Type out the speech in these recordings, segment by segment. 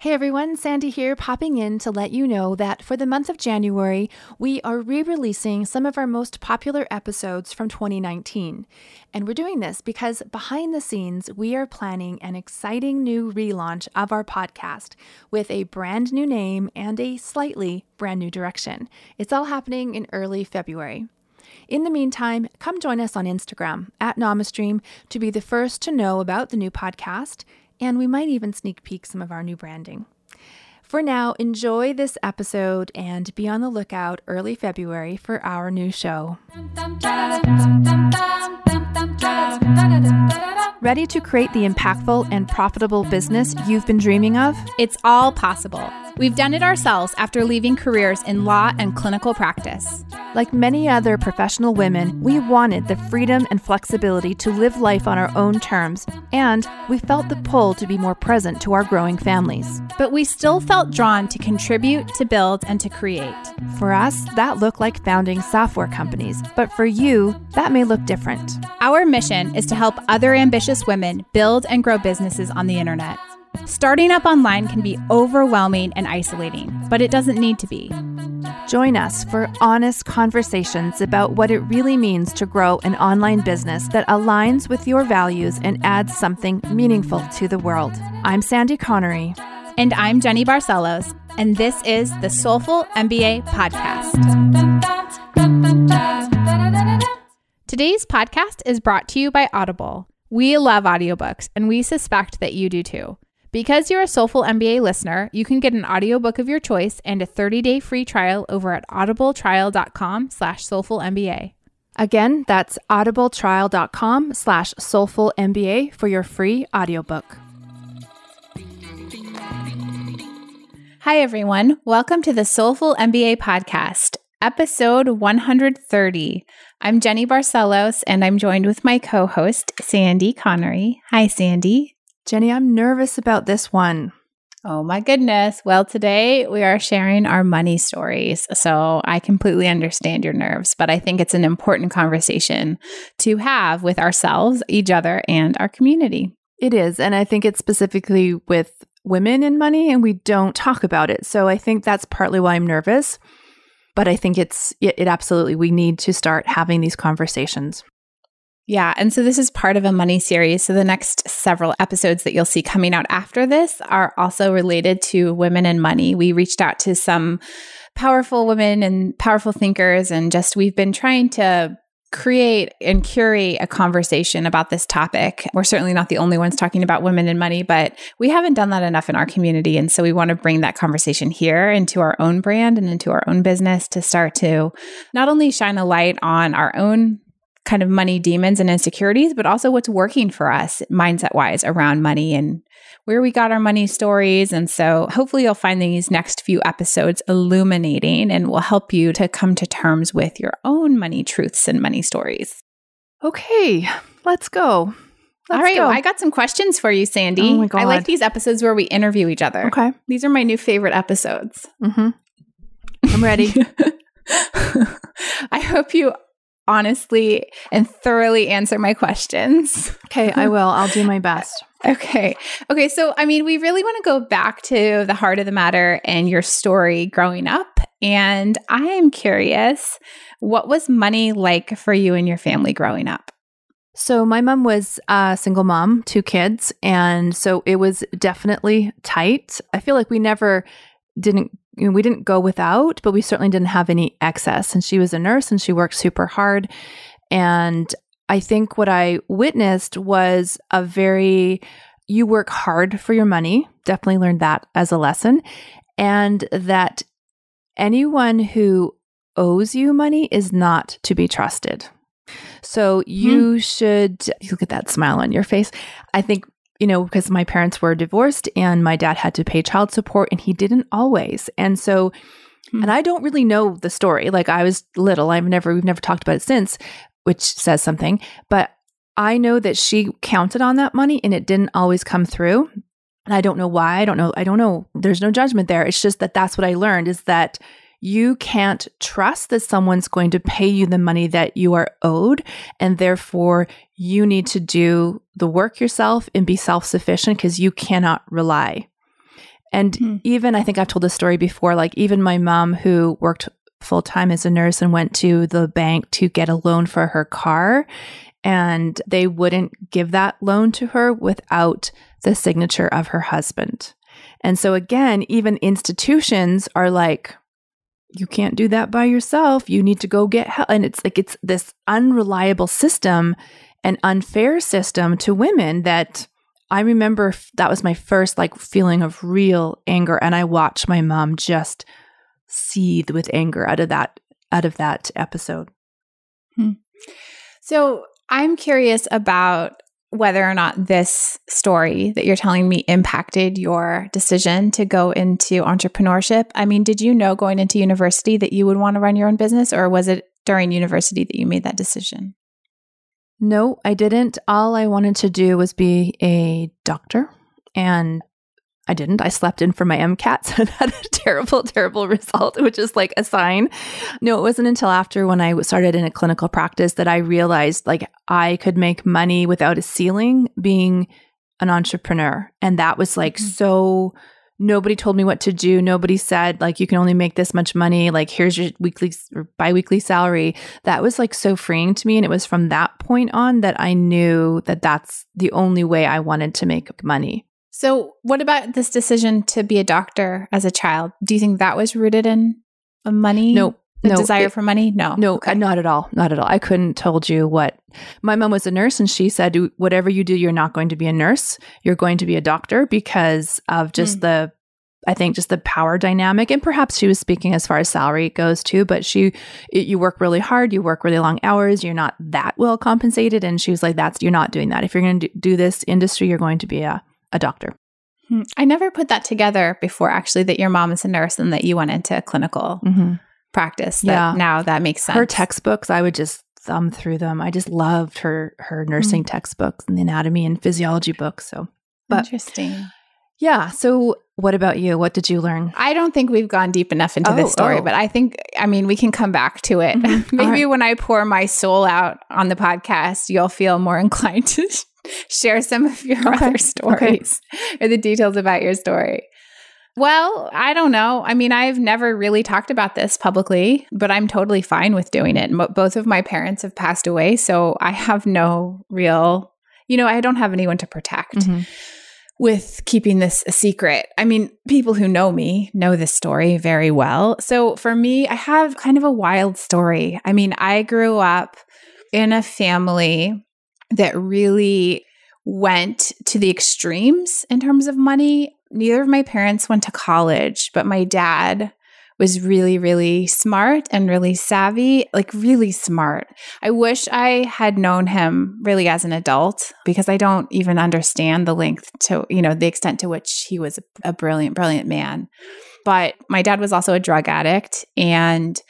Hey everyone, Sandy here, popping in to let you know that for the month of January, we are re releasing some of our most popular episodes from 2019. And we're doing this because behind the scenes, we are planning an exciting new relaunch of our podcast with a brand new name and a slightly brand new direction. It's all happening in early February. In the meantime, come join us on Instagram at Namastream to be the first to know about the new podcast and we might even sneak peek some of our new branding. For now, enjoy this episode and be on the lookout early February for our new show. Ready to create the impactful and profitable business you've been dreaming of? It's all possible. We've done it ourselves after leaving careers in law and clinical practice. Like many other professional women, we wanted the freedom and flexibility to live life on our own terms, and we felt the pull to be more present to our growing families. But we still felt drawn to contribute, to build, and to create. For us, that looked like founding software companies, but for you, that may look different. Our mission is to help other ambitious women build and grow businesses on the internet. Starting up online can be overwhelming and isolating, but it doesn't need to be. Join us for honest conversations about what it really means to grow an online business that aligns with your values and adds something meaningful to the world. I'm Sandy Connery. And I'm Jenny Barcelos, and this is the Soulful MBA Podcast. Today's podcast is brought to you by Audible. We love audiobooks, and we suspect that you do too. Because you're a Soulful MBA listener, you can get an audiobook of your choice and a 30-day free trial over at audibletrial.com slash soulfulmba. Again, that's audibletrial.com slash soulfulmba for your free audiobook. Hi, everyone. Welcome to the Soulful MBA podcast, episode 130. I'm Jenny Barcelos, and I'm joined with my co-host, Sandy Connery. Hi, Sandy. Jenny, I'm nervous about this one. Oh my goodness. Well, today we are sharing our money stories. So I completely understand your nerves, but I think it's an important conversation to have with ourselves, each other, and our community. It is. And I think it's specifically with women in money, and we don't talk about it. So I think that's partly why I'm nervous. But I think it's, it, it absolutely, we need to start having these conversations. Yeah. And so this is part of a money series. So the next several episodes that you'll see coming out after this are also related to women and money. We reached out to some powerful women and powerful thinkers, and just we've been trying to create and curate a conversation about this topic. We're certainly not the only ones talking about women and money, but we haven't done that enough in our community. And so we want to bring that conversation here into our own brand and into our own business to start to not only shine a light on our own kind of money demons and insecurities, but also what's working for us mindset wise around money and where we got our money stories. And so hopefully you'll find these next few episodes illuminating and will help you to come to terms with your own money truths and money stories. Okay, let's go. Let's All right, go. well, I got some questions for you, Sandy. Oh my God. I like these episodes where we interview each other. Okay. These are my new favorite episodes. Mm-hmm. I'm ready. I hope you honestly and thoroughly answer my questions. okay, I will. I'll do my best. Okay. Okay. So, I mean, we really want to go back to the heart of the matter and your story growing up. And I am curious, what was money like for you and your family growing up? So, my mom was a single mom, two kids. And so it was definitely tight. I feel like we never didn't you know, we didn't go without, but we certainly didn't have any excess. And she was a nurse and she worked super hard. And I think what I witnessed was a very, you work hard for your money. Definitely learned that as a lesson. And that anyone who owes you money is not to be trusted. So you hmm. should look at that smile on your face. I think you know, because my parents were divorced and my dad had to pay child support and he didn't always. And so, hmm. and I don't really know the story. Like I was little, I've never, we've never talked about it since, which says something. But I know that she counted on that money and it didn't always come through. And I don't know why. I don't know. I don't know. There's no judgment there. It's just that that's what I learned is that you can't trust that someone's going to pay you the money that you are owed. And therefore, you need to do the work yourself and be self sufficient because you cannot rely. And Hmm. even, I think I've told this story before, like, even my mom, who worked full time as a nurse and went to the bank to get a loan for her car, and they wouldn't give that loan to her without the signature of her husband. And so, again, even institutions are like, you can't do that by yourself. You need to go get help. And it's like, it's this unreliable system and unfair system to women that I remember that was my first like feeling of real anger. And I watched my mom just seethe with anger out of that, out of that episode. Hmm. So I'm curious about whether or not this story that you're telling me impacted your decision to go into entrepreneurship. I mean, did you know going into university that you would want to run your own business, or was it during university that you made that decision? No, I didn't. All I wanted to do was be a doctor. And I didn't. I slept in for my MCATs and had a terrible, terrible result, which is like a sign. No, it wasn't until after when I started in a clinical practice that I realized like I could make money without a ceiling being an entrepreneur. And that was like Mhm. so nobody told me what to do. Nobody said like you can only make this much money. Like here's your weekly or biweekly salary. That was like so freeing to me and it was from that point on that I knew that that's the only way I wanted to make money. So, what about this decision to be a doctor as a child? Do you think that was rooted in money? No, no, desire it- for money? No, No, Okay. not at all. Not at all. I couldn't told you what. My mom was a nurse and she said whatever you do you're not going to be a nurse. You're going to be a doctor because of just Mm. the I think just the power dynamic and perhaps she was speaking as far as salary goes too, but she it, you work really hard, you work really long hours, you're not that well compensated and she was like that's you're not doing that. If you're going to do, do this industry, you're going to be a a doctor. Hmm. I never put that together before, actually, that your mom is a nurse and that you went into clinical Mm-hmm. practice. That Yeah. Now that makes sense. Her textbooks, I would just thumb through them. I just loved her her nursing textbooks and the anatomy and physiology books. So but- Interesting. Yeah. So, what about you? What did you learn? I don't think we've gone deep enough into Oh, this story, oh. but I think, I mean, we can come back to it. Mhm. Maybe right. when I pour my soul out on the podcast, you'll feel more inclined to share some of your Okay. other stories or the details about your story. Well, I don't know. I mean, I've never really talked about this publicly, but I'm totally fine with doing it. Mo- both of my parents have passed away, so I have no real, you know, I don't have anyone to protect Mhm. With keeping this a secret. I mean, people who know me know this story very well. So for me, I have kind of a wild story. I mean, I grew up in a family that really went to the extremes in terms of money. Neither of my parents went to college, but my dad was really, really smart and really savvy, like really smart. I wish I had known him really as an adult because I don't even understand the length to, you know, the extent to which he was a brilliant, brilliant man. But my dad was also a drug addict and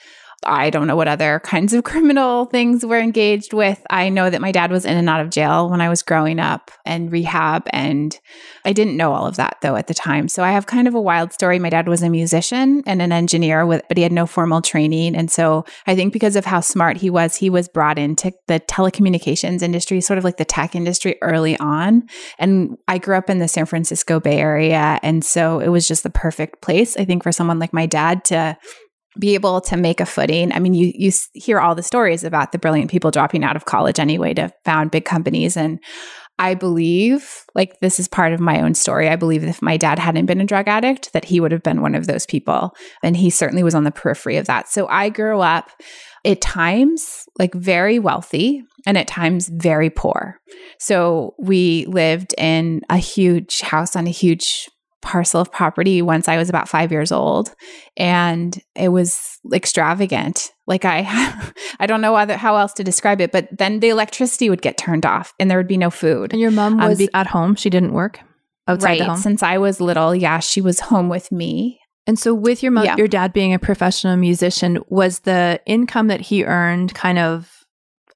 I don't know what other kinds of criminal things we're engaged with. I know that my dad was in and out of jail when I was growing up and rehab. And I didn't know all of that though at the time. So I have kind of a wild story. My dad was a musician and an engineer with, but he had no formal training. And so I think because of how smart he was, he was brought into the telecommunications industry, sort of like the tech industry early on. And I grew up in the San Francisco Bay Area. And so it was just the perfect place, I think, for someone like my dad to be able to make a footing. I mean, you you hear all the stories about the brilliant people dropping out of college anyway to found big companies and I believe like this is part of my own story. I believe if my dad hadn't been a drug addict that he would have been one of those people and he certainly was on the periphery of that. So I grew up at times like very wealthy and at times very poor. So we lived in a huge house on a huge parcel of property once I was about 5 years old and it was extravagant. Like I I don't know other, how else to describe it, but then the electricity would get turned off and there would be no food. And your mom Um, was be- at home. She didn't work outside right. the home. Since I was little, yeah, she was home with me. And so, with your mom, Yeah. your dad being a professional musician, was the income that he earned kind of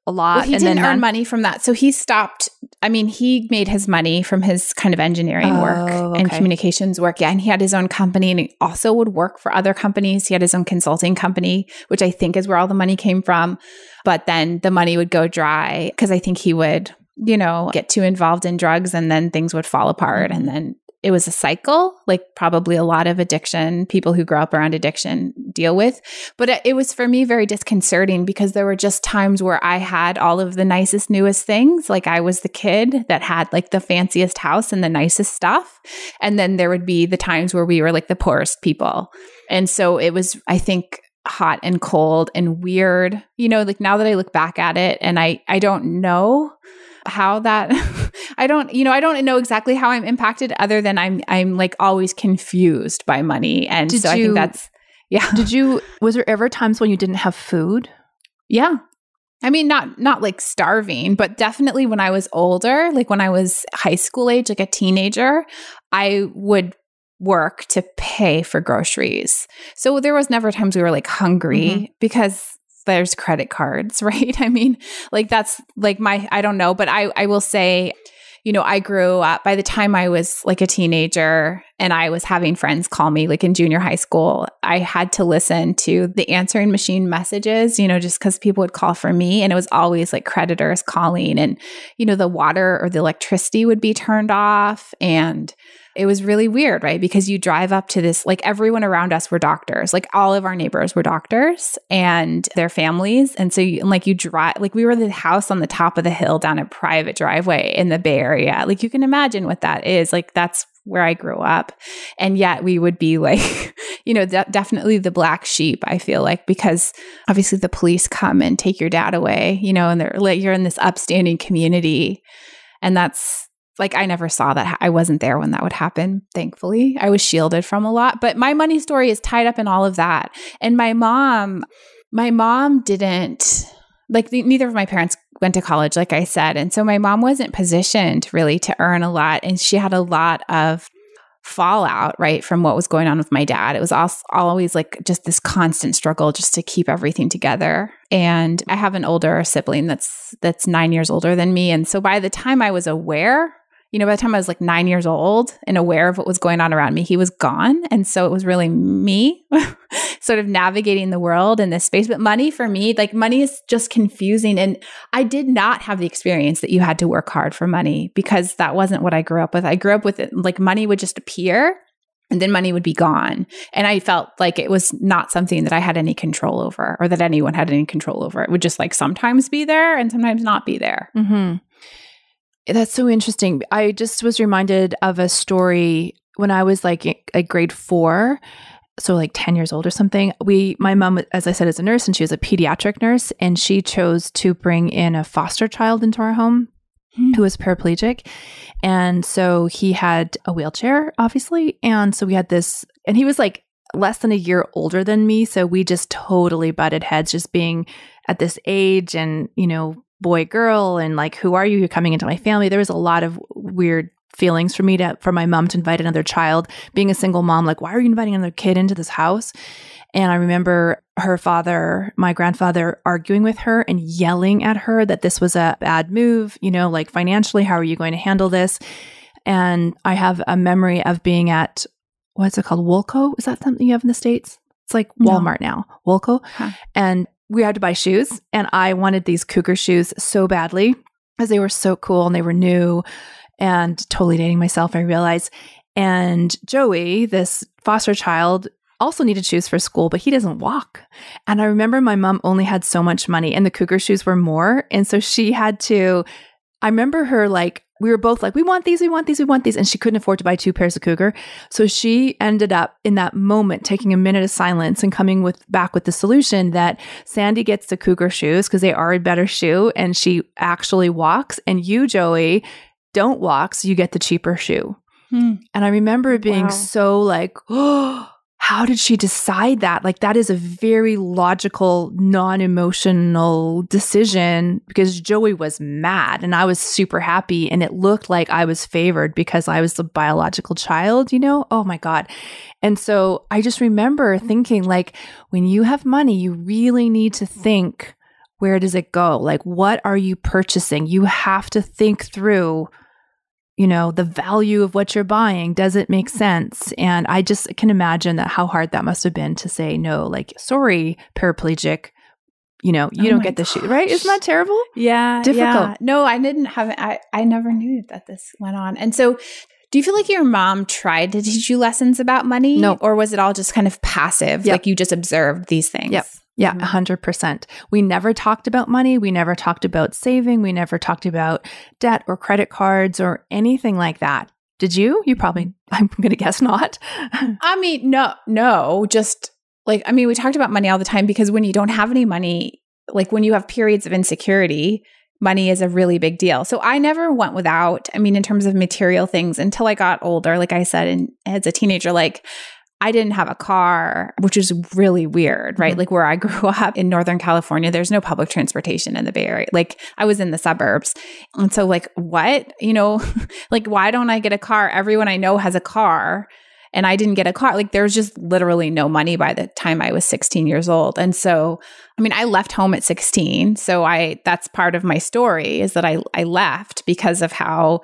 a lot? Well, he and didn't then earn money from that. So he stopped. I mean, he made his money from his kind of engineering work Oh, and communications work. Yeah. And he had his own company and he also would work for other companies. He had his own consulting company, which I think is where all the money came from. But then the money would go dry because I think he would, you know, get too involved in drugs and then things would fall apart. Mm-hmm. And then it was a cycle, like probably a lot of addiction, people who grow up around addiction deal with. But it, was for me very disconcerting because there were just times where I had all of the nicest, newest things. Like I was the kid that had like the fanciest house and the nicest stuff. And then there would be the times where we were like the poorest people. And so it was, I think, hot and cold and weird. You know, like now that I look back at it and I I don't know how that I don't you know I don't know exactly how I'm impacted other than I'm I'm like always confused by money and did so you, I think that's yeah. Did you was there ever times when you didn't have food? Yeah. I mean not not like starving, but definitely when I was older, like when I was high school age, like a teenager, I would work to pay for groceries. So there was never times we were like hungry mm-hmm. because there's credit cards, right? I mean, like that's like my I don't know, but I I will say you know, I grew up by the time I was like a teenager and I was having friends call me like in junior high school, I had to listen to the answering machine messages, you know, just because people would call for me. And it was always like creditors calling and, you know, the water or the electricity would be turned off. And it was really weird, right? Because you drive up to this, like everyone around us were doctors, like all of our neighbors were doctors and their families. And so, you, like, you drive, like, we were the house on the top of the hill down a private driveway in the Bay Area. Like, you can imagine what that is. Like, that's where I grew up. And yet we would be like, you know, de- definitely the black sheep, I feel like, because obviously the police come and take your dad away, you know, and they're like, you're in this upstanding community. And that's, like I never saw that. I wasn't there when that would happen. Thankfully, I was shielded from a lot. But my money story is tied up in all of that. And my mom, my mom didn't like neither of my parents went to college, like I said. And so my mom wasn't positioned really to earn a lot. And she had a lot of fallout, right, from what was going on with my dad. It was also always like just this constant struggle just to keep everything together. And I have an older sibling that's that's 9 years older than me, and so by the time I was aware you know, by the time I was like nine years old and aware of what was going on around me, he was gone. And so it was really me sort of navigating the world in this space. But money for me, like money is just confusing. And I did not have the experience that you had to work hard for money because that wasn't what I grew up with. I grew up with it like money would just appear and then money would be gone. And I felt like it was not something that I had any control over or that anyone had any control over. It would just like sometimes be there and sometimes not be there. Mm-hmm. That's so interesting. I just was reminded of a story when I was like a grade four, so like 10 years old or something. We, my mom, as I said, is a nurse and she was a pediatric nurse, and she chose to bring in a foster child into our home hmm. who was paraplegic. And so he had a wheelchair, obviously. And so we had this, and he was like less than a year older than me. So we just totally butted heads, just being at this age and, you know, boy girl and like who are you? You're coming into my family. There was a lot of weird feelings for me to for my mom to invite another child. Being a single mom like why are you inviting another kid into this house? And i remember her father my grandfather arguing with her and yelling at her that this was a bad move you know like financially how are you going to handle this? And i have a memory of being at what's it called? Woolco? Is that something you have in the states? It's like Walmart no. now, Woolco. Huh. And we had to buy shoes and I wanted these cougar shoes so badly because they were so cool and they were new and totally dating myself, I realized. And Joey, this foster child, also needed shoes for school, but he doesn't walk. And I remember my mom only had so much money and the cougar shoes were more. And so she had to, I remember her like we were both like, we want these, we want these, we want these. And she couldn't afford to buy two pairs of cougar. So she ended up in that moment taking a minute of silence and coming with back with the solution that Sandy gets the cougar shoes because they are a better shoe and she actually walks. And you, Joey, don't walk. So you get the cheaper shoe. Hmm. And I remember being wow. so like, oh, how did she decide that? Like, that is a very logical, non emotional decision because Joey was mad and I was super happy. And it looked like I was favored because I was the biological child, you know? Oh my God. And so I just remember thinking, like, when you have money, you really need to think where does it go? Like, what are you purchasing? You have to think through you know, the value of what you're buying does it make sense? And I just can imagine that how hard that must have been to say no, like, sorry, paraplegic, you know, you oh don't get the shoe, right? Isn't that terrible? Yeah. Difficult. Yeah. No, I didn't have I I never knew that this went on. And so Do you feel like your mom tried to teach you lessons about money? No. Or was it all just kind of passive? Yep. Like you just observed these things? Yep. Yeah, Mhm. a 100%. We never talked about money. We never talked about saving. We never talked about debt or credit cards or anything like that. Did you? You probably, I'm going to guess not. I mean, no, no, just like, I mean, we talked about money all the time because when you don't have any money, like when you have periods of insecurity, money is a really big deal. So I never went without, I mean, in terms of material things until I got older. Like I said, and as a teenager, like, I didn't have a car, which is really weird, right? Mhm. Like where I grew up in Northern California, there's no public transportation in the Bay Area. Like I was in the suburbs. And so, like, what? You know, like, why don't I get a car? Everyone I know has a car and I didn't get a car. Like there was just literally no money by the time I was 16 years old. And so, I mean, I left home at 16. So I that's part of my story is that I I left because of how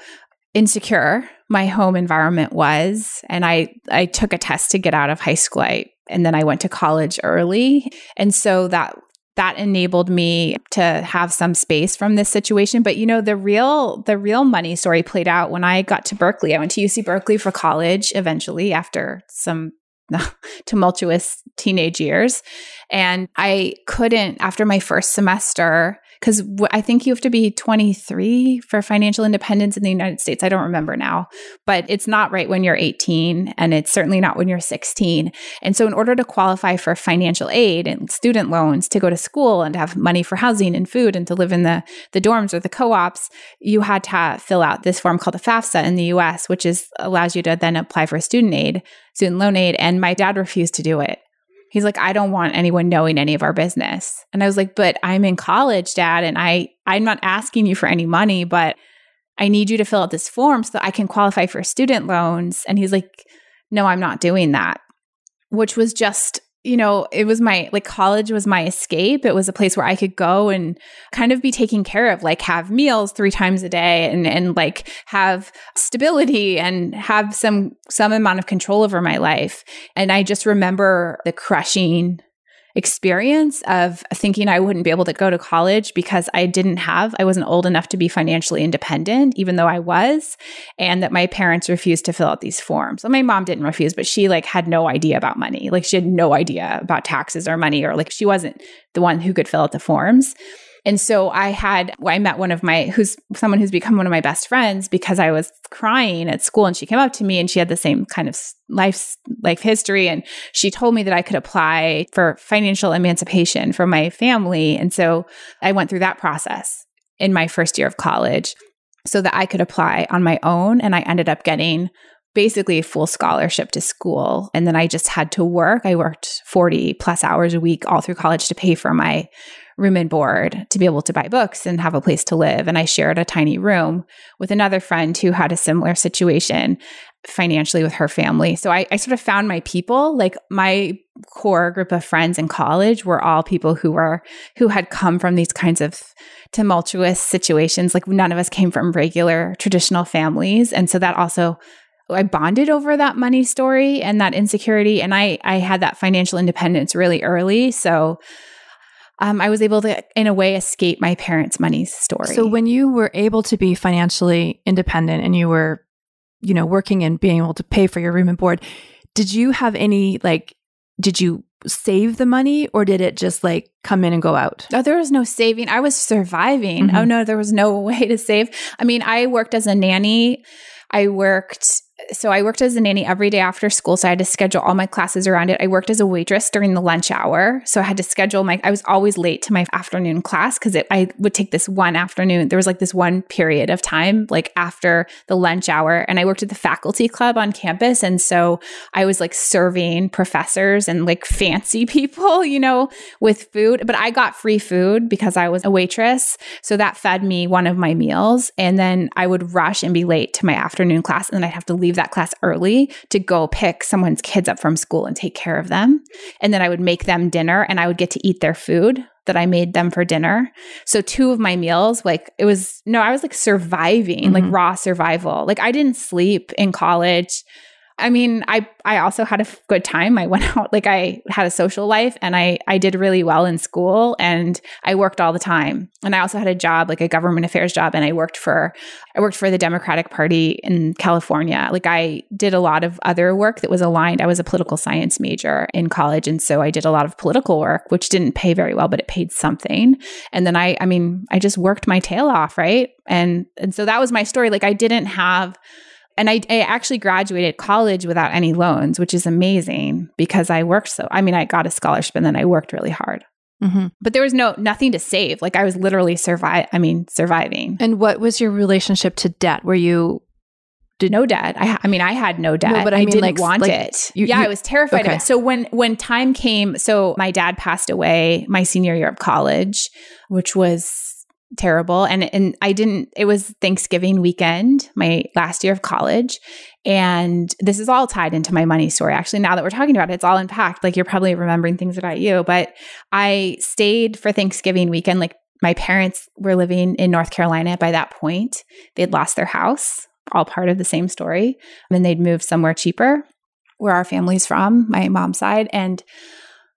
insecure my home environment was and I I took a test to get out of high school. I, and then I went to college early. And so that that enabled me to have some space from this situation but you know the real the real money story played out when i got to berkeley i went to uc berkeley for college eventually after some tumultuous teenage years and i couldn't after my first semester because I think you have to be 23 for financial independence in the United States. I don't remember now, but it's not right when you're 18, and it's certainly not when you're 16. And so, in order to qualify for financial aid and student loans to go to school and to have money for housing and food and to live in the, the dorms or the co ops, you had to fill out this form called a FAFSA in the US, which is allows you to then apply for student aid, student loan aid. And my dad refused to do it. He's like, I don't want anyone knowing any of our business. And I was like, but I'm in college, dad, and I I'm not asking you for any money, but I need you to fill out this form so that I can qualify for student loans. And he's like, no, I'm not doing that. Which was just, you know, it was my like college was my escape. It was a place where I could go and kind of be taken care of, like have meals three times a day and and like have stability and have some some amount of control over my life. And I just remember the crushing experience of thinking I wouldn't be able to go to college because I didn't have, I wasn't old enough to be financially independent, even though I was, and that my parents refused to fill out these forms. Well, my mom didn't refuse, but she like had no idea about money. Like she had no idea about taxes or money, or like she wasn't the one who could fill out the forms. And so I had, I met one of my, who's someone who's become one of my best friends because I was crying at school and she came up to me and she had the same kind of life, life history. And she told me that I could apply for financial emancipation for my family. And so I went through that process in my first year of college so that I could apply on my own. And I ended up getting basically a full scholarship to school. And then I just had to work. I worked 40 plus hours a week all through college to pay for my room and board to be able to buy books and have a place to live. And I shared a tiny room with another friend who had a similar situation financially with her family. So I, I sort of found my people. Like my core group of friends in college were all people who were who had come from these kinds of tumultuous situations. Like none of us came from regular traditional families. And so that also I bonded over that money story and that insecurity. And I I had that financial independence really early. So um, I was able to, in a way, escape my parents' money story. So when you were able to be financially independent and you were, you know, working and being able to pay for your room and board, did you have any like did you save the money or did it just like come in and go out? Oh, there was no saving. I was surviving. Mhm. Oh no, there was no way to save. I mean, I worked as a nanny. I worked so I worked as a nanny every day after school. So I had to schedule all my classes around it. I worked as a waitress during the lunch hour. So I had to schedule my, I was always late to my afternoon class because I would take this one afternoon. There was like this one period of time, like after the lunch hour. And I worked at the faculty club on campus. And so I was like serving professors and like fancy people, you know, with food. But I got free food because I was a waitress. So that fed me one of my meals. And then I would rush and be late to my afternoon class. And then I'd have to leave that class early to go pick someone's kids up from school and take care of them. And then I would make them dinner and I would get to eat their food that I made them for dinner. So two of my meals, like it was no, I was like surviving, like Mhm. raw survival. Like I didn't sleep in college. I mean, I I also had a good time. I went out like I had a social life and I I did really well in school and I worked all the time. And I also had a job, like a government affairs job and I worked for I worked for the Democratic Party in California. Like I did a lot of other work that was aligned. I was a political science major in college and so I did a lot of political work which didn't pay very well, but it paid something. And then I I mean, I just worked my tail off, right? And and so that was my story. Like I didn't have and I, I, actually graduated college without any loans, which is amazing because I worked so. I mean, I got a scholarship and then I worked really hard. Mm-hmm. But there was no nothing to save. Like I was literally survive. I mean, surviving. And what was your relationship to debt? Were you did no debt. I, I mean, I had no debt. No, but I, I mean, didn't like, want like it. You, yeah, you, I was terrified okay. of it. So when when time came, so my dad passed away my senior year of college, which was terrible. And and I didn't it was Thanksgiving weekend my last year of college. And this is all tied into my money story. Actually now that we're talking about it it's all unpacked. Like you're probably remembering things about you but I stayed for Thanksgiving weekend. Like my parents were living in North Carolina by that point. They'd lost their house all part of the same story. And they'd moved somewhere cheaper where our family's from my mom's side. And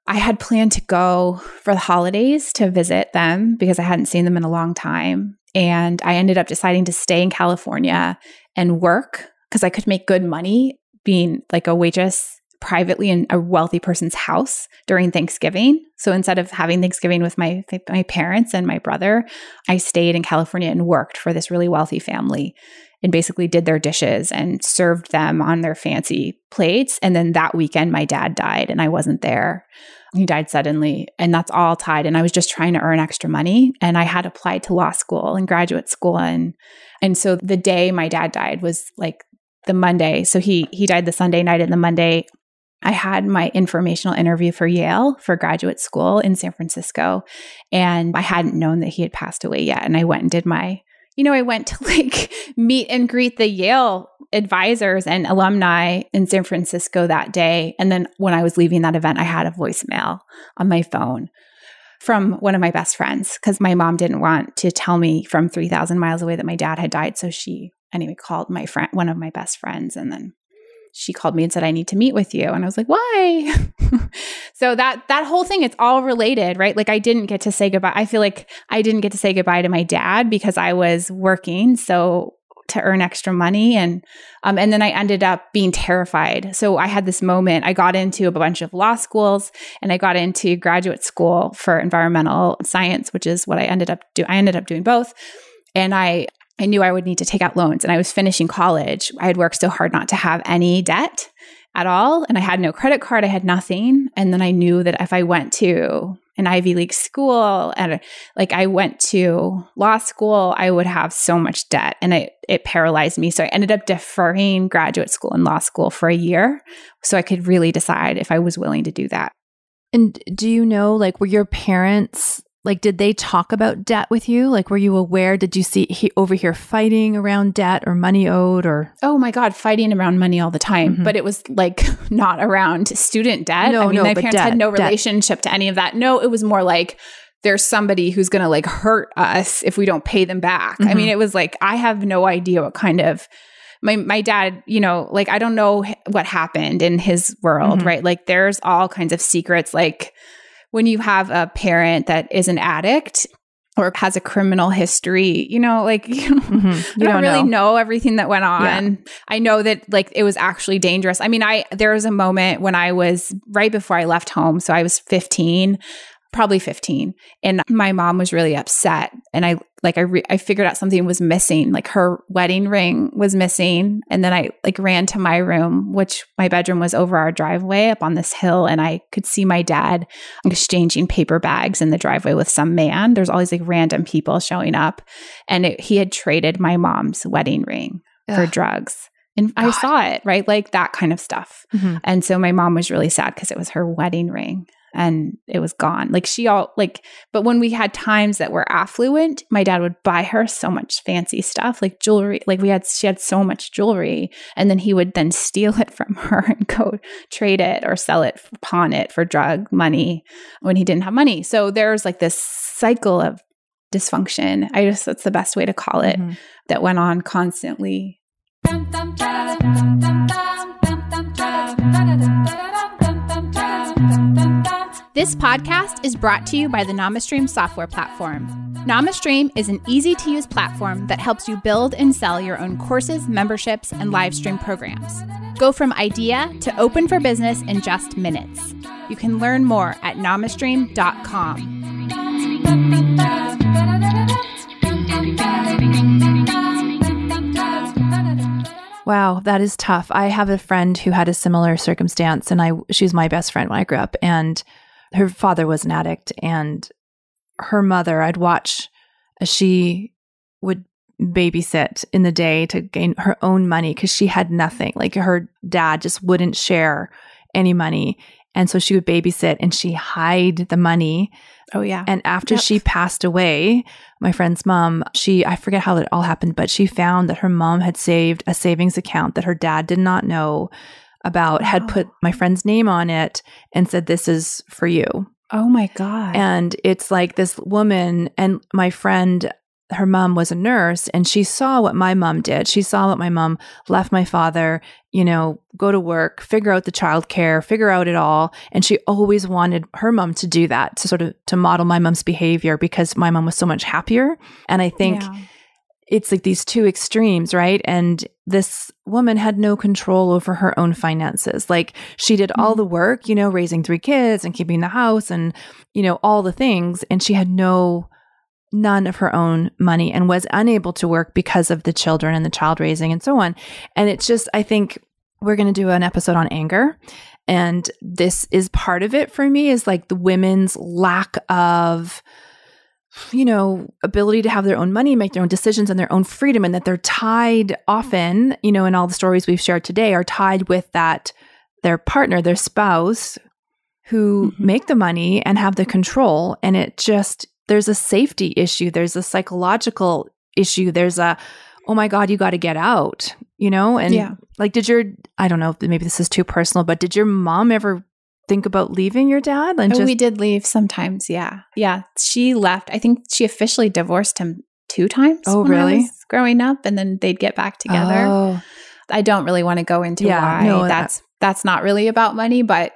I had planned to go for the holidays to visit them because I hadn't seen them in a long time. And I ended up deciding to stay in California and work because I could make good money being like a waitress privately in a wealthy person's house during Thanksgiving. So instead of having Thanksgiving with my my parents and my brother, I stayed in California and worked for this really wealthy family and basically did their dishes and served them on their fancy plates. And then that weekend, my dad died and I wasn't there. He died suddenly, and that's all tied. And I was just trying to earn extra money. And I had applied to law school and graduate school. And and so the day my dad died was like the Monday. So he he died the Sunday night and the Monday I had my informational interview for Yale for graduate school in San Francisco. And I hadn't known that he had passed away yet. And I went and did my you know, I went to like meet and greet the Yale advisors and alumni in San Francisco that day. And then when I was leaving that event, I had a voicemail on my phone from one of my best friends because my mom didn't want to tell me from 3,000 miles away that my dad had died. So she, anyway, called my friend, one of my best friends, and then she called me and said, I need to meet with you. And I was like, why? so that that whole thing, it's all related, right? Like I didn't get to say goodbye. I feel like I didn't get to say goodbye to my dad because I was working. So to earn extra money and um, and then I ended up being terrified. So I had this moment. I got into a bunch of law schools and I got into graduate school for environmental science, which is what I ended up do. I ended up doing both. And I I knew I would need to take out loans and I was finishing college. I had worked so hard not to have any debt at all. And I had no credit card, I had nothing. And then I knew that if I went to an Ivy League school and like I went to law school, I would have so much debt and it, it paralyzed me. So I ended up deferring graduate school and law school for a year so I could really decide if I was willing to do that. And do you know, like, were your parents like did they talk about debt with you like were you aware did you see he over here fighting around debt or money owed or oh my god fighting around money all the time mm-hmm. but it was like not around student debt no, i mean no, my parents debt, had no relationship debt. to any of that no it was more like there's somebody who's going to like hurt us if we don't pay them back mm-hmm. i mean mm-hmm. it was like i have no idea what kind of my my dad, you know, like I don't know what happened in his world, mm-hmm. right? Like there's all kinds of secrets like when you have a parent that is an addict or has a criminal history, you know, like you, mm-hmm. you don't, don't, really know. know. everything that went on. Yeah. I know that like it was actually dangerous. I mean, I there was a moment when I was right before I left home, so I was 15 probably 15 and my mom was really upset and i like i re- i figured out something was missing like her wedding ring was missing and then i like ran to my room which my bedroom was over our driveway up on this hill and i could see my dad exchanging paper bags in the driveway with some man there's always like random people showing up and it, he had traded my mom's wedding ring Ugh. for drugs and God. I saw it, right? Like that kind of stuff. Mm-hmm. And so my mom was really sad because it was her wedding ring and it was gone. Like she all like, but when we had times that were affluent, my dad would buy her so much fancy stuff, like jewelry. Like we had, she had so much jewelry, and then he would then steal it from her and go trade it or sell it, pawn it for drug money when he didn't have money. So there's like this cycle of dysfunction. I just that's the best way to call it mm-hmm. that went on constantly. This podcast is brought to you by the NamaStream software platform. NamaStream is an easy to use platform that helps you build and sell your own courses, memberships, and live stream programs. Go from idea to open for business in just minutes. You can learn more at namastream.com. Wow, that is tough. I have a friend who had a similar circumstance and I she's my best friend when I grew up and her father was an addict and her mother I'd watch as she would babysit in the day to gain her own money because she had nothing. Like her dad just wouldn't share any money. And so she would babysit and she hide the money. Oh yeah. And after yep. she passed away, my friend's mom, she I forget how it all happened, but she found that her mom had saved a savings account that her dad did not know about, wow. had put my friend's name on it and said this is for you. Oh my god. And it's like this woman and my friend her mom was a nurse and she saw what my mom did. She saw what my mom left my father, you know, go to work, figure out the childcare, figure out it all. And she always wanted her mom to do that to sort of to model my mom's behavior because my mom was so much happier. And I think yeah. It's like these two extremes, right? And this woman had no control over her own finances. Like she did all mm-hmm. the work, you know, raising three kids and keeping the house and, you know, all the things. And she had no none of her own money and was unable to work because of the children and the child raising and so on. And it's just, I think we're going to do an episode on anger. And this is part of it for me is like the women's lack of, you know, ability to have their own money, make their own decisions and their own freedom, and that they're tied often, you know, in all the stories we've shared today, are tied with that their partner, their spouse, who mm-hmm. make the money and have the control. And it just there's a safety issue, there's a psychological issue, there's a oh my god, you got to get out, you know? And yeah. like did your I don't know, maybe this is too personal, but did your mom ever think about leaving your dad? And oh, just- we did leave sometimes, yeah. Yeah, she left. I think she officially divorced him two times. Oh, really? growing up and then they'd get back together. Oh. I don't really want to go into yeah, why. No, uh, that's that's not really about money, but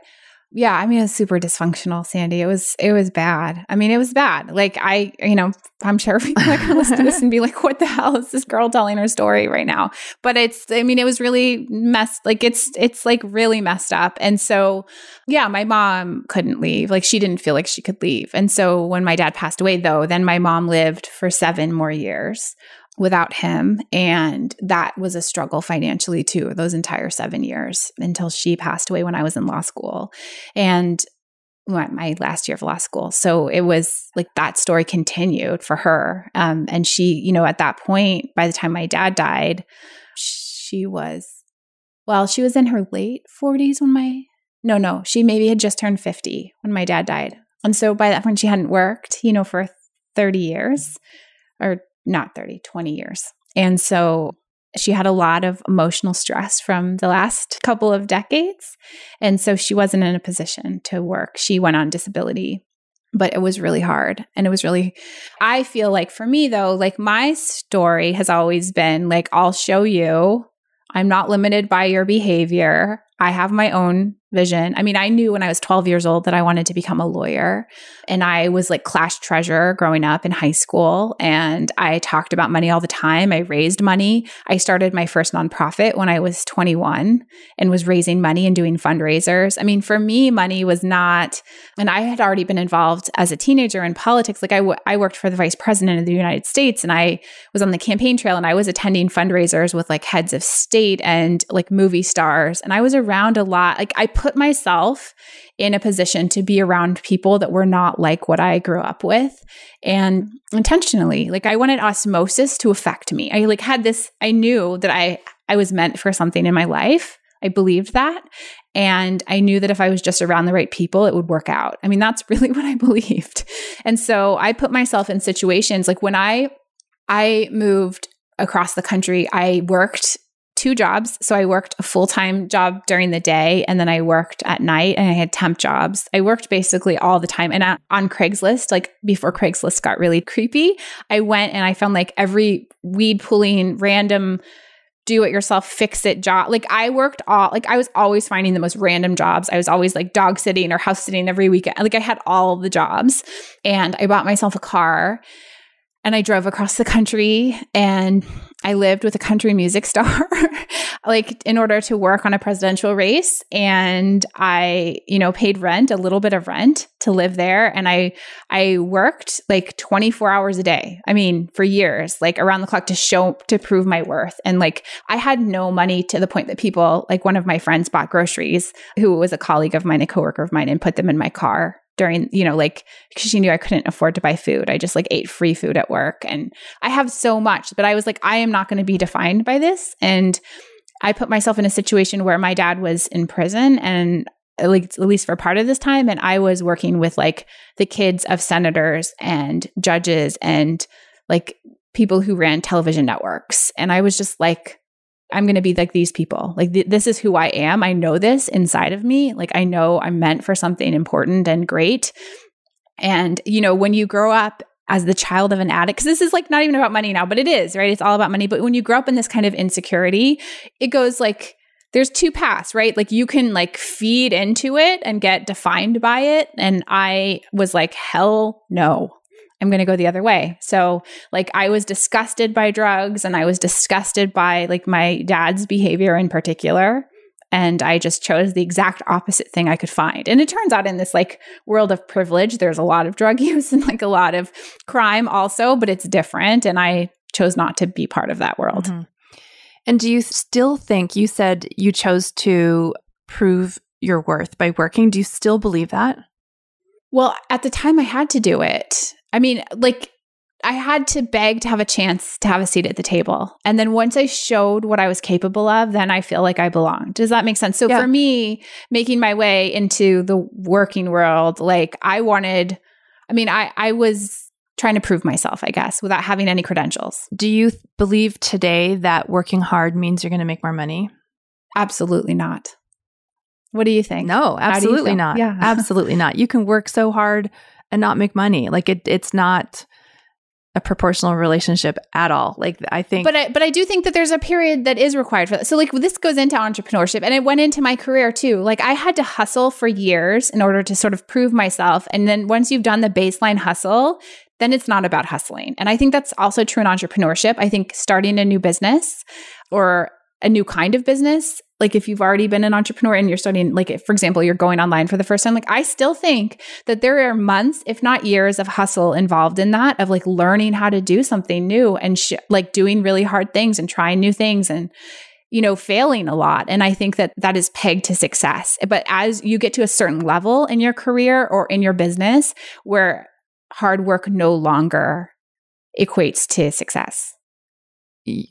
yeah, I mean, it was super dysfunctional, Sandy. It was, it was bad. I mean, it was bad. Like, I, you know, I'm sure people are going to listen to this and be like, what the hell is this girl telling her story right now? But it's, I mean, it was really messed, like, it's, it's like really messed up. And so, yeah, my mom couldn't leave. Like, she didn't feel like she could leave. And so when my dad passed away, though, then my mom lived for seven more years without him. And that was a struggle financially too, those entire seven years until she passed away when I was in law school. And my last year of law school. So it was like that story continued for her. Um, and she, you know, at that point, by the time my dad died, she was, well, she was in her late 40s when my, no, no, she maybe had just turned 50 when my dad died. And so by that point, she hadn't worked, you know, for 30 years or not 30, 20 years. And so she had a lot of emotional stress from the last couple of decades. And so she wasn't in a position to work. She went on disability, but it was really hard. And it was really, I feel like for me though, like my story has always been like, I'll show you. I'm not limited by your behavior. I have my own vision. I mean, I knew when I was 12 years old that I wanted to become a lawyer. And I was like class treasurer growing up in high school. And I talked about money all the time. I raised money. I started my first nonprofit when I was 21 and was raising money and doing fundraisers. I mean, for me, money was not, and I had already been involved as a teenager in politics. Like I, w- I worked for the vice president of the United States and I was on the campaign trail and I was attending fundraisers with like heads of state and like movie stars. And I was around a lot. Like I put myself in a position to be around people that were not like what I grew up with and intentionally like I wanted osmosis to affect me. I like had this I knew that I I was meant for something in my life. I believed that and I knew that if I was just around the right people it would work out. I mean that's really what I believed. And so I put myself in situations like when I I moved across the country, I worked two jobs. So I worked a full time job during the day and then I worked at night and I had temp jobs. I worked basically all the time. And on Craigslist, like before Craigslist got really creepy, I went and I found like every weed pulling random do it yourself fix it job. Like I worked all like I was always finding the most random jobs. I was always like dog sitting or house sitting every weekend. Like I had all the jobs and I bought myself a car and I drove across the country and I lived with a country music star like in order to work on a presidential race. And I you know paid rent a little bit of rent to live there. And I I worked like 24 hours a day. I mean for years like around the clock to show to prove my worth. And like I had no money to the point that people like one of my friends bought groceries who was a colleague of mine a coworker of mine and put them in my car during, you know, like because she knew I couldn't afford to buy food. I just like ate free food at work. And I have so much, but I was like, I am not going to be defined by this. And I put myself in a situation where my dad was in prison and like at least for part of this time and I was working with like the kids of senators and judges and like people who ran television networks and I was just like I'm going to be like these people. Like, th- this is who I am. I know this inside of me. Like, I know I'm meant for something important and great. And, you know, when you grow up as the child of an addict, because this is like not even about money now, but it is, right? It's all about money. But when you grow up in this kind of insecurity, it goes like, there's two paths, right? Like you can like feed into it and get defined by it. And I was like, hell no. I'm going to go the other way. So, like, I was disgusted by drugs and I was disgusted by like my dad's behavior in particular. And I just chose the exact opposite thing I could find. And it turns out in this like world of privilege, there's a lot of drug use and like a lot of crime also, but it's different. And I chose not to be part of that world. Mm-hmm. And do you still think you said you chose to prove your worth by working? Do you still believe that? Well, at the time I had to do it. I mean, like I had to beg to have a chance to have a seat at the table. And then once I showed what I was capable of, then I feel like I belonged. Does that make sense? So yeah. for me, making my way into the working world, like I wanted, I mean, I, I was trying to prove myself, I guess, without having any credentials. Do you th- believe today that working hard means you're going to make more money? Absolutely not. What do you think? No, absolutely not. Yeah. absolutely not. You can work so hard and not make money. Like it, it's not a proportional relationship at all. Like I think, but I, but I do think that there's a period that is required for that. So like this goes into entrepreneurship, and it went into my career too. Like I had to hustle for years in order to sort of prove myself, and then once you've done the baseline hustle, then it's not about hustling. And I think that's also true in entrepreneurship. I think starting a new business or a new kind of business like if you've already been an entrepreneur and you're starting like if, for example you're going online for the first time like i still think that there are months if not years of hustle involved in that of like learning how to do something new and sh- like doing really hard things and trying new things and you know failing a lot. And i think that that is pegged to success. But as you get to a certain level in your career or in your business where hard work no longer equates to success.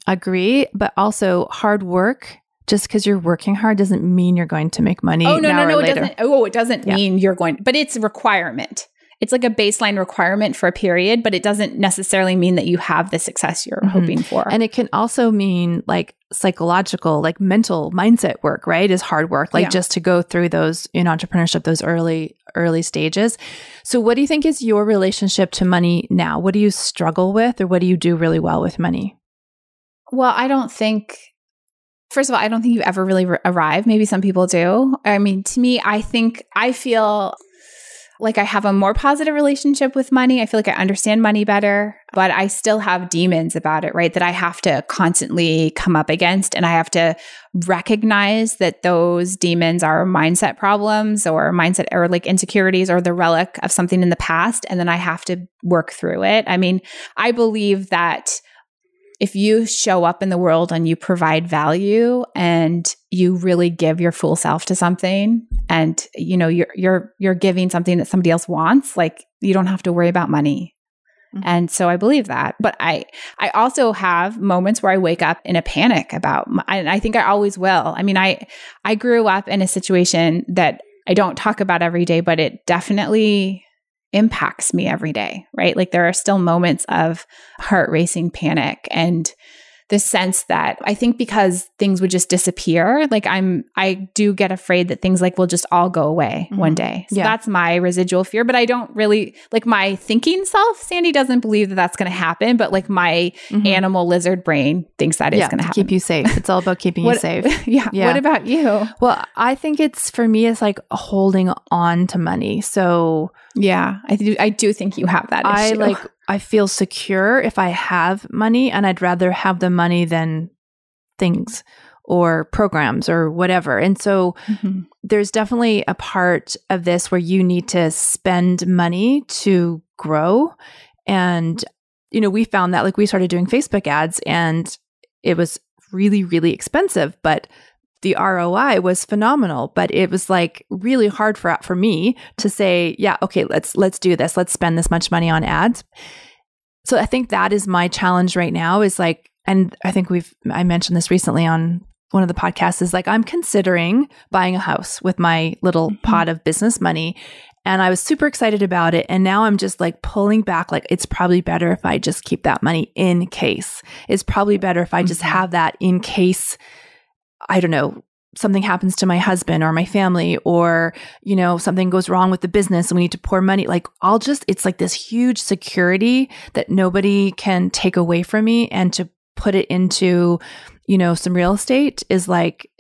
Agree. But also hard work just because you're working hard doesn't mean you're going to make money. Oh no, no, no, it doesn't. Oh, it doesn't yeah. mean you're going, but it's a requirement. It's like a baseline requirement for a period, but it doesn't necessarily mean that you have the success you're mm-hmm. hoping for. And it can also mean like psychological, like mental mindset work, right? Is hard work, like yeah. just to go through those in entrepreneurship, those early, early stages. So, what do you think is your relationship to money now? What do you struggle with, or what do you do really well with money? Well, I don't think First of all, I don't think you ever really r- arrive. Maybe some people do. I mean, to me, I think I feel like I have a more positive relationship with money. I feel like I understand money better, but I still have demons about it, right? That I have to constantly come up against. And I have to recognize that those demons are mindset problems or mindset or like insecurities or the relic of something in the past. And then I have to work through it. I mean, I believe that if you show up in the world and you provide value and you really give your full self to something and you know you're you're you're giving something that somebody else wants like you don't have to worry about money. Mm-hmm. and so i believe that. But i i also have moments where i wake up in a panic about and i think i always will. I mean i i grew up in a situation that i don't talk about every day but it definitely impacts me every day, right? Like there are still moments of heart racing panic and the sense that I think because things would just disappear, like I'm, I do get afraid that things like will just all go away mm-hmm. one day. So yeah. that's my residual fear. But I don't really like my thinking self. Sandy doesn't believe that that's going to happen, but like my mm-hmm. animal lizard brain thinks that yeah, is going to happen. Keep you safe. It's all about keeping what, you safe. Yeah. yeah. What about you? Well, I think it's for me, it's like holding on to money. So yeah, I do. I do think you have that. I like I feel secure if I have money and I'd rather have the money than things or programs or whatever. And so mm-hmm. there's definitely a part of this where you need to spend money to grow. And, you know, we found that like we started doing Facebook ads and it was really, really expensive, but the ROI was phenomenal, but it was like really hard for for me to say, yeah, okay, let's let's do this. Let's spend this much money on ads. So I think that is my challenge right now is like and I think we've I mentioned this recently on one of the podcasts is like I'm considering buying a house with my little mm-hmm. pot of business money and I was super excited about it and now I'm just like pulling back like it's probably better if I just keep that money in case. It's probably better if I just mm-hmm. have that in case I don't know, something happens to my husband or my family or you know something goes wrong with the business and we need to pour money like i'll just it's like this huge security that nobody can take away from me and to put it into you know some real estate is like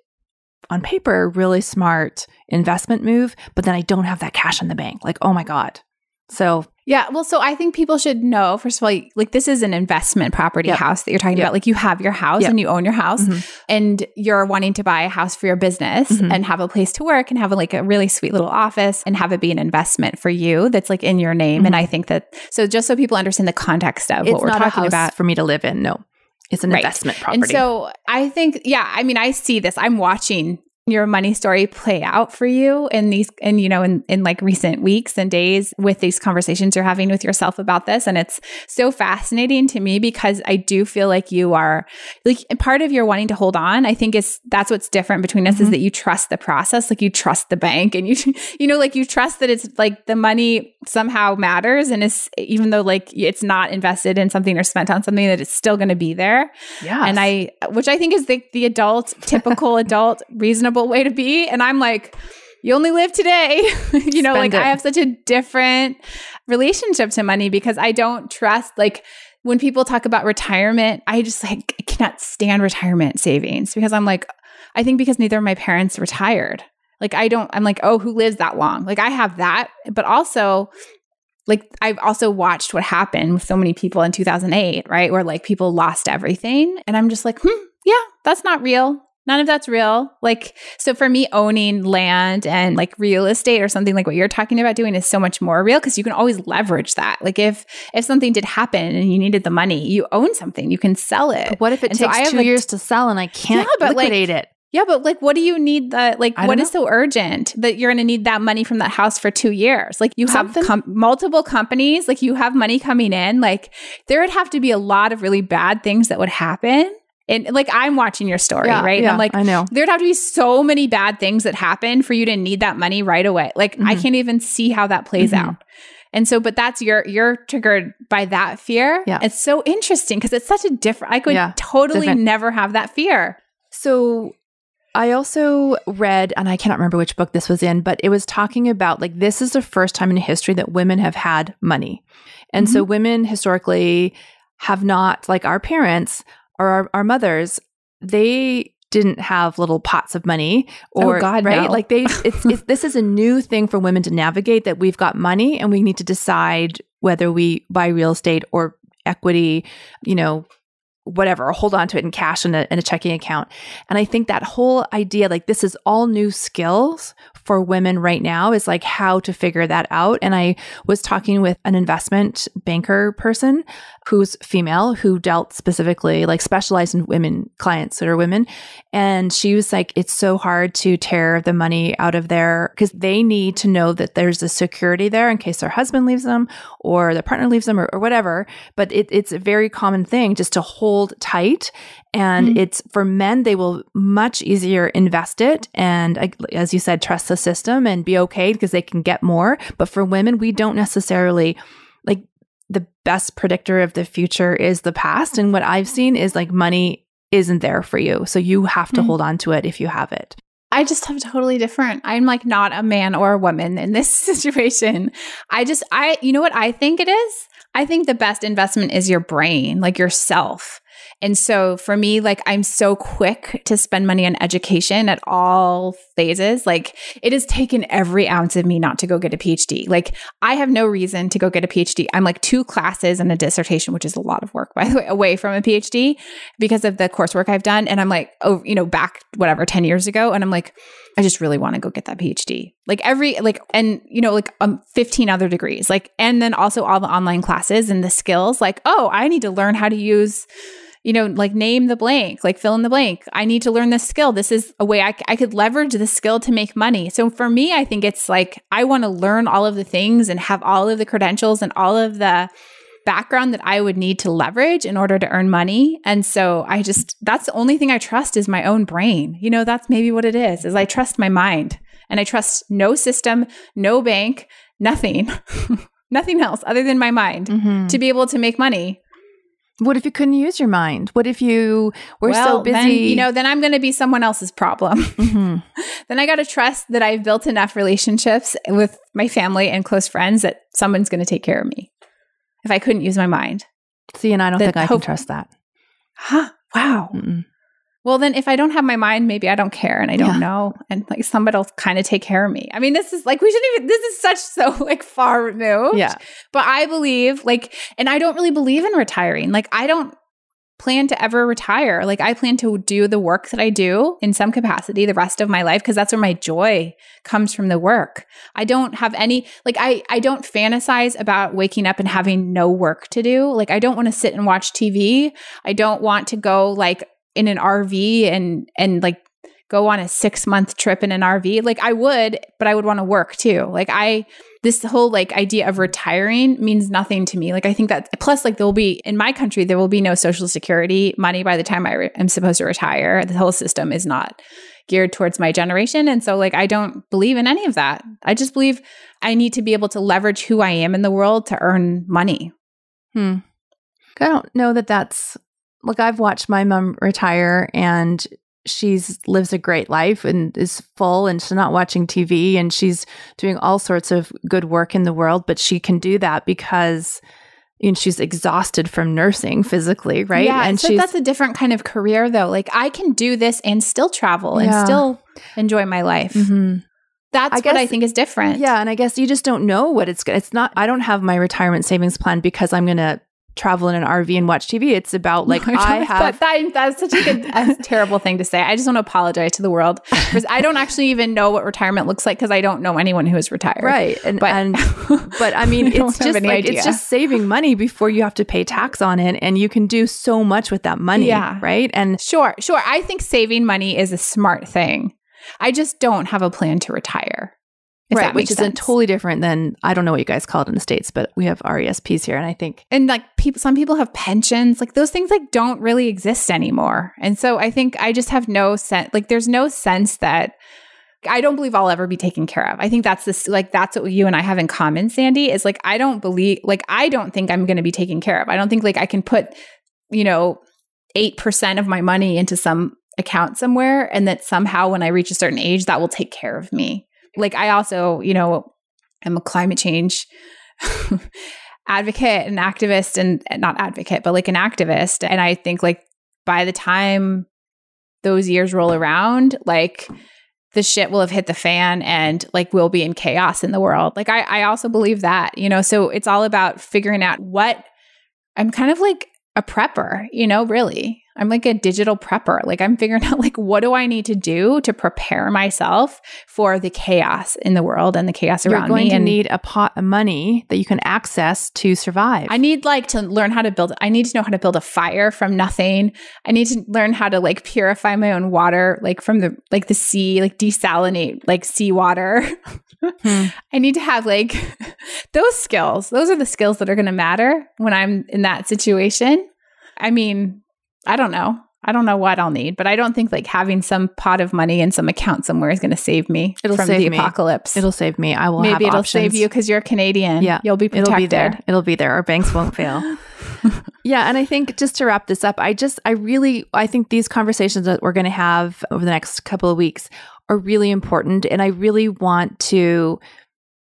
on paper really smart investment move but then i don't have that cash in the bank like oh my god so yeah. Well, so I think people should know, first of all, like this is an investment property yep. house that you're talking yep. about. Like you have your house yep. and you own your house mm-hmm. and you're wanting to buy a house for your business mm-hmm. and have a place to work and have a, like a really sweet little office and have it be an investment for you that's like in your name. Mm-hmm. And I think that, so just so people understand the context of it's what we're talking about. for me to live in. No. It's an right. investment property. And so I think, yeah, I mean, I see this. I'm watching your money story play out for you in these and you know in, in like recent weeks and days with these conversations you're having with yourself about this? And it's so fascinating to me because i do feel like you are like part of your wanting to hold on i think is that's what's different between us mm-hmm. is that you trust the process like you trust the bank and you you know like you trust that it's like the money somehow matters and it's even though like it's not invested in something or spent on something that it's still going to be there. Yeah and i which i think is the the adult typical adult reasonable way to be. And I'm like, you only live today. you know, Spend like it. I have such a different relationship to money because I don't trust like when people talk about retirement, I just like cannot stand retirement savings because I'm like, I think because neither of my parents retired. Like I don't, I'm like, oh, who lives that long? Like I have that, but also like I've also watched what happened with so many people in 2008, right? Where like people lost everything. And I'm just like, hmm, yeah, that's not real none of that's real. Like, so for me, owning land and like real estate or something like what you're talking about doing is so much more real because you can always leverage that. Like, if if something did happen and you needed the money, you own something, you can sell it. But what if it and takes so two like, years to sell and I can't yeah, liquidate like, it? Yeah, but like, what do you need? That like, what is so urgent that you're going to need that money from that house for two years? Like, you have com- multiple companies, like you have money coming in. Like, there would have to be a lot of really bad things that would happen and like I'm watching your story, yeah, right? Yeah, I'm like, I know there'd have to be so many bad things that happen for you to need that money right away. Like mm-hmm. I can't even see how that plays mm-hmm. out. And so, but that's your you're triggered by that fear. Yeah, it's so interesting because it's such a different. I could yeah, totally different. never have that fear. So I also read, and I cannot remember which book this was in, but it was talking about like this is the first time in history that women have had money. And mm-hmm. so women historically have not, like our parents, or our, our mothers, they didn't have little pots of money oh, or oh God, right no. like they it's, it's this is a new thing for women to navigate that we've got money and we need to decide whether we buy real estate or equity you know whatever, or hold on to it in cash in a, in a checking account. And I think that whole idea, like this is all new skills for women right now, is like how to figure that out. And I was talking with an investment banker person who's female who dealt specifically, like specialized in women clients that are women. And she was like, it's so hard to tear the money out of there because they need to know that there's a security there in case their husband leaves them or their partner leaves them or, or whatever. But it, it's a very common thing just to hold hold tight. And mm-hmm. it's for men, they will much easier invest it. And as you said, trust the system and be okay because they can get more. But for women, we don't necessarily like the best predictor of the future is the past. And what I've seen is like money isn't there for you. So you have to mm-hmm. hold on to it if you have it. I just have totally different. I'm like not a man or a woman in this situation. I just, I, you know what I think it is? I think the best investment is your brain, like yourself. And so for me, like I'm so quick to spend money on education at all phases. Like it has taken every ounce of me not to go get a PhD. Like I have no reason to go get a PhD. I'm like two classes and a dissertation, which is a lot of work, by the way, away from a PhD because of the coursework I've done. And I'm like, oh, you know, back whatever, 10 years ago. And I'm like, I just really want to go get that PhD. Like every, like, and, you know, like um, 15 other degrees, like, and then also all the online classes and the skills. Like, oh, I need to learn how to use, you know, like name the blank, like fill in the blank. I need to learn this skill. This is a way I, I could leverage the skill to make money. So for me, I think it's like I want to learn all of the things and have all of the credentials and all of the background that I would need to leverage in order to earn money. And so I just, that's the only thing I trust is my own brain. You know, that's maybe what it is, is I trust my mind and I trust no system, no bank, nothing. nothing else other than my mind mm-hmm. to be able to make money what if you couldn't use your mind? What if you were well, so busy? Then, you know, then I'm going to be someone else's problem. Mm-hmm. then I got to trust that I've built enough relationships with my family and close friends that someone's going to take care of me. If I couldn't use my mind. See, and I don't think I hope- can trust that. Huh? Wow. Mm-mm well then if i don't have my mind maybe i don't care and i don't yeah. know. And like somebody will kind of take care of me. I mean this is like we shouldn't even this is such so like far removed. Yeah. But i believe like and i don't really believe in retiring. Like i don't plan to ever retire. Like i plan to do the work that i do in some capacity the rest of my life because that's where my joy comes from the work. I don't have any like i i don't fantasize about waking up and having no work to do. Like i don't want to sit and watch tv i don't want to go like in an RV and and like go on a 6 month trip in an RV like I would but I would want to work too. Like I this whole like idea of retiring means nothing to me. Like I think that plus like there will be in my country there will be no social security money by the time I re- am supposed to retire. The whole system is not geared towards my generation. And so like I don't believe in any of that. I just believe I need to be able to leverage who I am in the world to earn money. Hmm. I don't know that that's Look, I've watched my mom retire and she's lives a great life and is full and she's not watching TV and she's doing all sorts of good work in the world, but she can do that because you know, she's exhausted from nursing physically, right? Yeah, and so she's, that's a different kind of career though. Like I can do this and still travel yeah. and still enjoy my life. Mm-hmm. That's I what guess, I think is different. Yeah, and I guess you just don't know what it's It's not. I don't have my retirement savings plan because I'm going to travel in an RV and watch TV. It's about like no, I have that, that's such a, good, a terrible thing to say. I just want to apologize to the world because I don't actually even know what retirement looks like because I don't know anyone who is retired. Right, and but, and, but I mean, it's just like idea. it's just saving money before you have to pay tax on it, and you can do so much with that money. Yeah, right. And sure, sure. I think saving money is a smart thing. I just don't have a plan to retire right, which is totally different than I don't know what you guys call it in the states, but we have RESPs here, and I think and like people, some people have pensions, like those things like don't really exist anymore, and so I think I just have no sense, like there's no sense that I don't believe I'll ever be taken care of. I think that's this like that's what you and I have in common, Sandy, is like I don't believe like I don't think I'm going to be taken care of. I don't think like I can put you know 8% of my money into some account somewhere and that somehow when I reach a certain age that will take care of me like I also, you know, am a climate change advocate and activist and not advocate, but like an activist. And I think like by the time those years roll around, like the shit will have hit the fan and like we'll be in chaos in the world. Like I, I also believe that, you know, so it's all about figuring out what I'm kind of like a prepper, you know, really. I'm like a digital prepper. Like I'm figuring out like what do I need to do to prepare myself for the chaos in the world and the chaos You're around me. You're going to and need a pot of money that you can access to survive. I need like to learn how to build I need to know how to build a fire from nothing. I need to learn how to like purify my own water like from the like the sea, like desalinate like seawater. hmm. I need to have like those skills. Those are the skills that are going to matter when I'm in that situation. I mean, I don't know. I don't know what I'll need, but I don't think like having some pot of money in some account somewhere is going to save me It'll from save the me. apocalypse. It'll save me. I will Maybe it'll options. save you because you're Canadian. Yeah. you'll be protected. It'll be there. It'll be there. Our banks won't fail. yeah, and I think just to wrap this up, I just I really I think these conversations that we're going to have over the next couple of weeks are really important and I really want to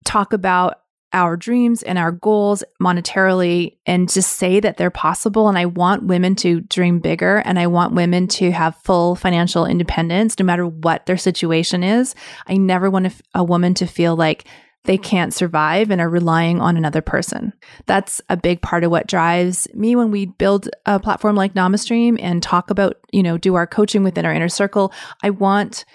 talk about our dreams and our goals monetarily and just say that they're possible and I want women to dream bigger and I want women to have full financial independence no matter what their situation is. I never want a, woman to feel like they can't survive and are relying on another person. That's a big part of what drives me when we build a platform like NamaStream and talk about, you know, do our coaching within our inner circle. I want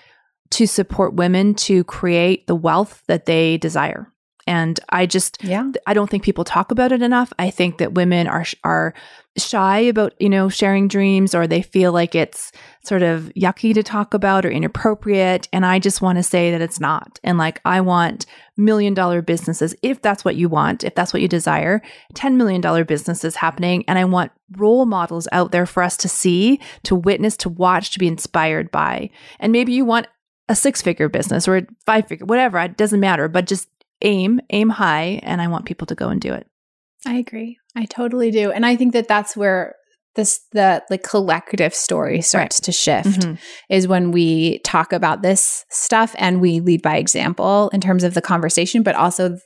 to support women to create the wealth that they desire. And I just Yeah. I don't think people talk about it enough. I think that women are are shy about, you know, sharing dreams or they feel like it's sort of yucky to talk about or inappropriate and I just want to say that it's not. And like I want million dollar businesses if that's what you want, if that's what you desire, 10 million dollar businesses happening and I want role models out there for us to see, to witness, to watch, to be inspired by. And maybe you want a six figure business or a five figure, whatever, it doesn't matter, but just aim, aim high, and I want people to go and do it. I agree. I totally do. And I think that that's where this the like collective story starts to shift Mhm. is when we talk about this stuff and we lead by example in terms of the conversation but also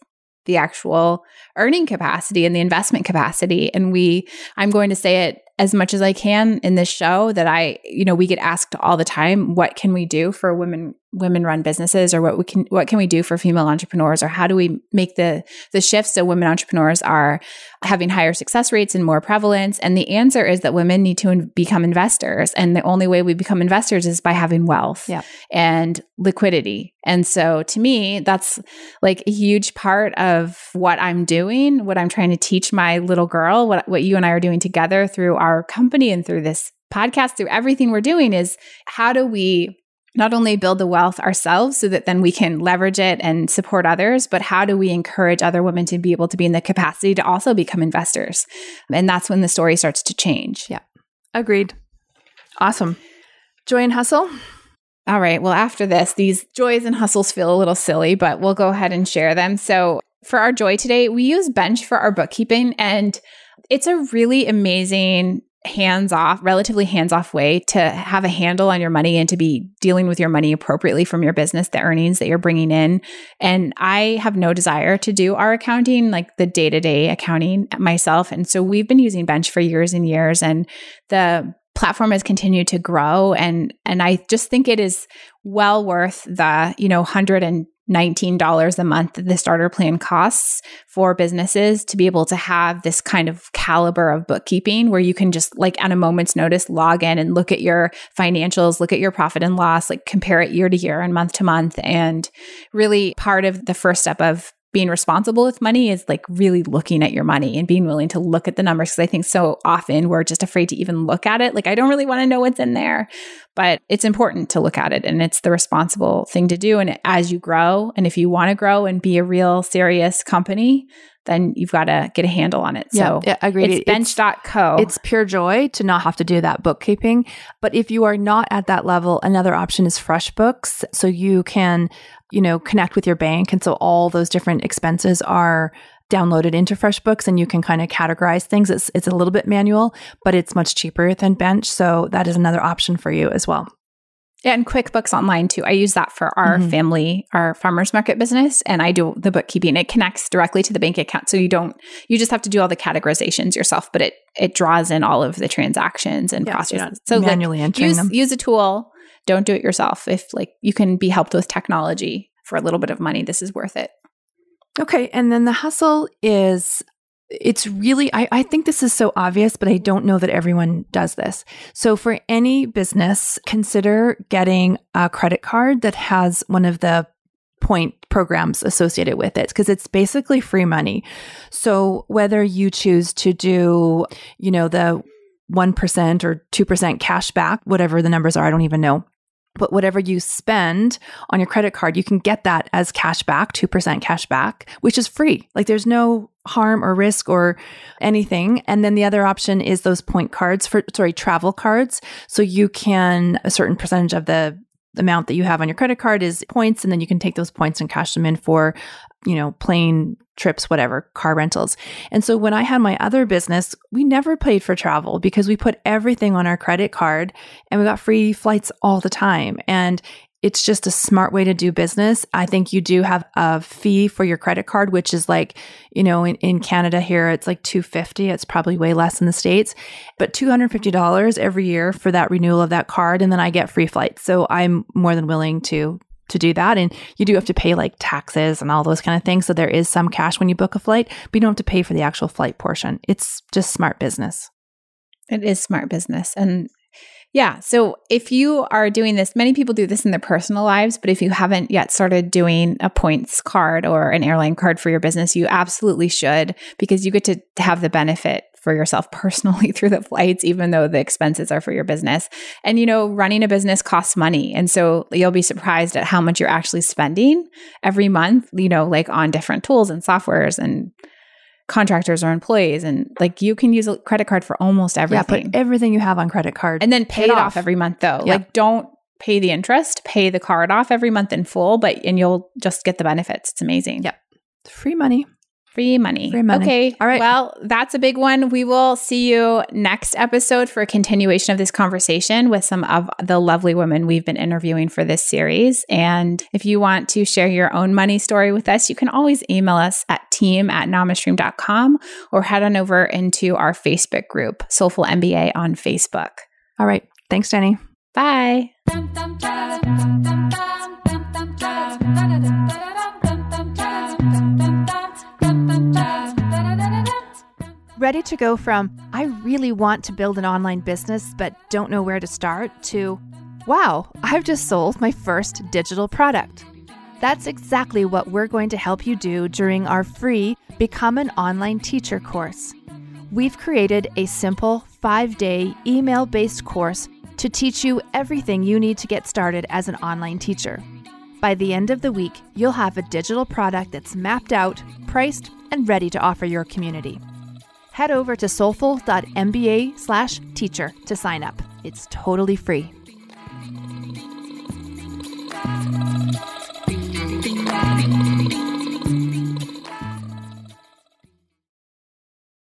the actual earning capacity and the investment capacity and we I'm going to say it as much as I can in this show that I you know we get asked all the time what can we do for women women run businesses or what we can what can we do for female entrepreneurs or how do we make the the shift so women entrepreneurs are having higher success rates and more prevalence? And the answer is that women need to in- become investors. And the only way we become investors is by having wealth Yeah. and liquidity. And so to me that's like a huge part of what i'm doing what i'm trying to teach my little girl what, what you and i are doing together through our company and through this podcast through everything we're doing is how do we not only build the wealth ourselves so that then we can leverage it and support others, but how do we encourage other women to be able to be in the capacity to also become investors? And that's when the story starts to change. Yeah. Agreed. Awesome. Joy and hustle. All right. Well, after this, these joys and hustles feel a little silly, but we'll go ahead and share them. So, for our joy today, we use Bench for our bookkeeping, and it's a really amazing hands off, relatively hands off way to have a handle on your money and to be dealing with your money appropriately from your business, the earnings that you're bringing in. And I have no desire to do our accounting, like the day to day accounting myself. And so we've been using Bench for years and years, and the platform has continued to grow and and I just think it is well worth the you know hundred and $19 a month that the starter plan costs for businesses to be able to have this kind of caliber of bookkeeping where you can just like at a moment's notice log in and look at your financials, look at your profit and loss, like compare it year to year and month to month. And really part of the first step of being responsible with money is like really looking at your money and being willing to look at the numbers. Cause I think so often we're just afraid to even look at it. Like, I don't really want to know what's in there, but it's important to look at it and it's the responsible thing to do. And as you grow, and if you want to grow and be a real serious company, then you've got to get a handle on it. So yeah, agreed. it's bench.co. It's pure joy to not have to do that bookkeeping. But if you are not at that level, another option is FreshBooks. So you can, you know, connect with your bank. And so all those different expenses are downloaded into FreshBooks and you can kind of categorize things. It's it's a little bit manual, but it's much cheaper than Bench. So that is another option for you as well. And QuickBooks Online too. I use that for our Mhm. family, our farmers market business, and I do the bookkeeping. It connects directly to the bank account, so you don't. You just have to do all the categorizations yourself, but it it draws in all of the transactions and Yeah, so processes. So like, manually entering use them. use a tool. Don't do it yourself. If like you can be helped with technology for a little bit of money, this is worth it. Okay. And then the hustle is it's really I, I think this is so obvious, but I don't know that everyone does this. So for any business, consider getting a credit card that has one of the point programs associated with it because it's basically free money. So whether you choose to do, you know, the 1% or 2% cash back, whatever the numbers are, I don't even know. But whatever you spend on your credit card, you can get that as cash back, 2% cash back, which is free. Like there's no harm or risk or anything. And then the other option is those point cards for, sorry, travel cards. So you can, a certain percentage of the amount that you have on your credit card is points. And then you can take those points and cash them in for, you know, plane trips, whatever, car rentals. And so when I had my other business, we never paid for travel because we put everything on our credit card and we got free flights all the time. And it's just a smart way to do business. I think you do have a fee for your credit card, which is like, you know, in, in Canada here, it's like 250. It's probably way less in the States, but $250 every year for that renewal of that card. And then I get free flights. So I'm more than willing to to do that. And you do have to pay like taxes and all those kind of things. So there is some cash when you book a flight, but you don't have to pay for the actual flight portion. It's just smart business. It is smart business. And yeah. So if you are doing this, many people do this in their personal lives, but if you haven't yet started doing a points card or an airline card for your business, you absolutely should because you get to have the benefit for yourself personally through the flights, even though the expenses are for your business. And, you know, running a business costs money. And so you'll be surprised at how much you're actually spending every month, you know, like on different tools and softwares and contractors or employees and like you can use a credit card for almost everything. Yeah, put everything you have on credit card. And then pay, it off. off every month though. Yeah. Like don't pay the interest, pay the card off every month in full, but and you'll just get the benefits. It's amazing. Yep. Free money. Free money. Free money. Okay. All right. Well, that's a big one. We will see you next episode for a continuation of this conversation with some of the lovely women we've been interviewing for this series. And if you want to share your own money story with us, you can always email us at team at namastream.com or head on over into our Facebook group, Soulful MBA on Facebook. All right. Thanks, Jenny. Bye. Ready to go from, I really want to build an online business but don't know where to start, to, wow, I've just sold my first digital product. That's exactly what we're going to help you do during our free Become an Online Teacher course. We've created a simple five day email based course to teach you everything you need to get started as an online teacher. By the end of the week, you'll have a digital product that's mapped out, priced, and ready to offer your community head over to soulful.mba slash teacher to sign up. It's totally free.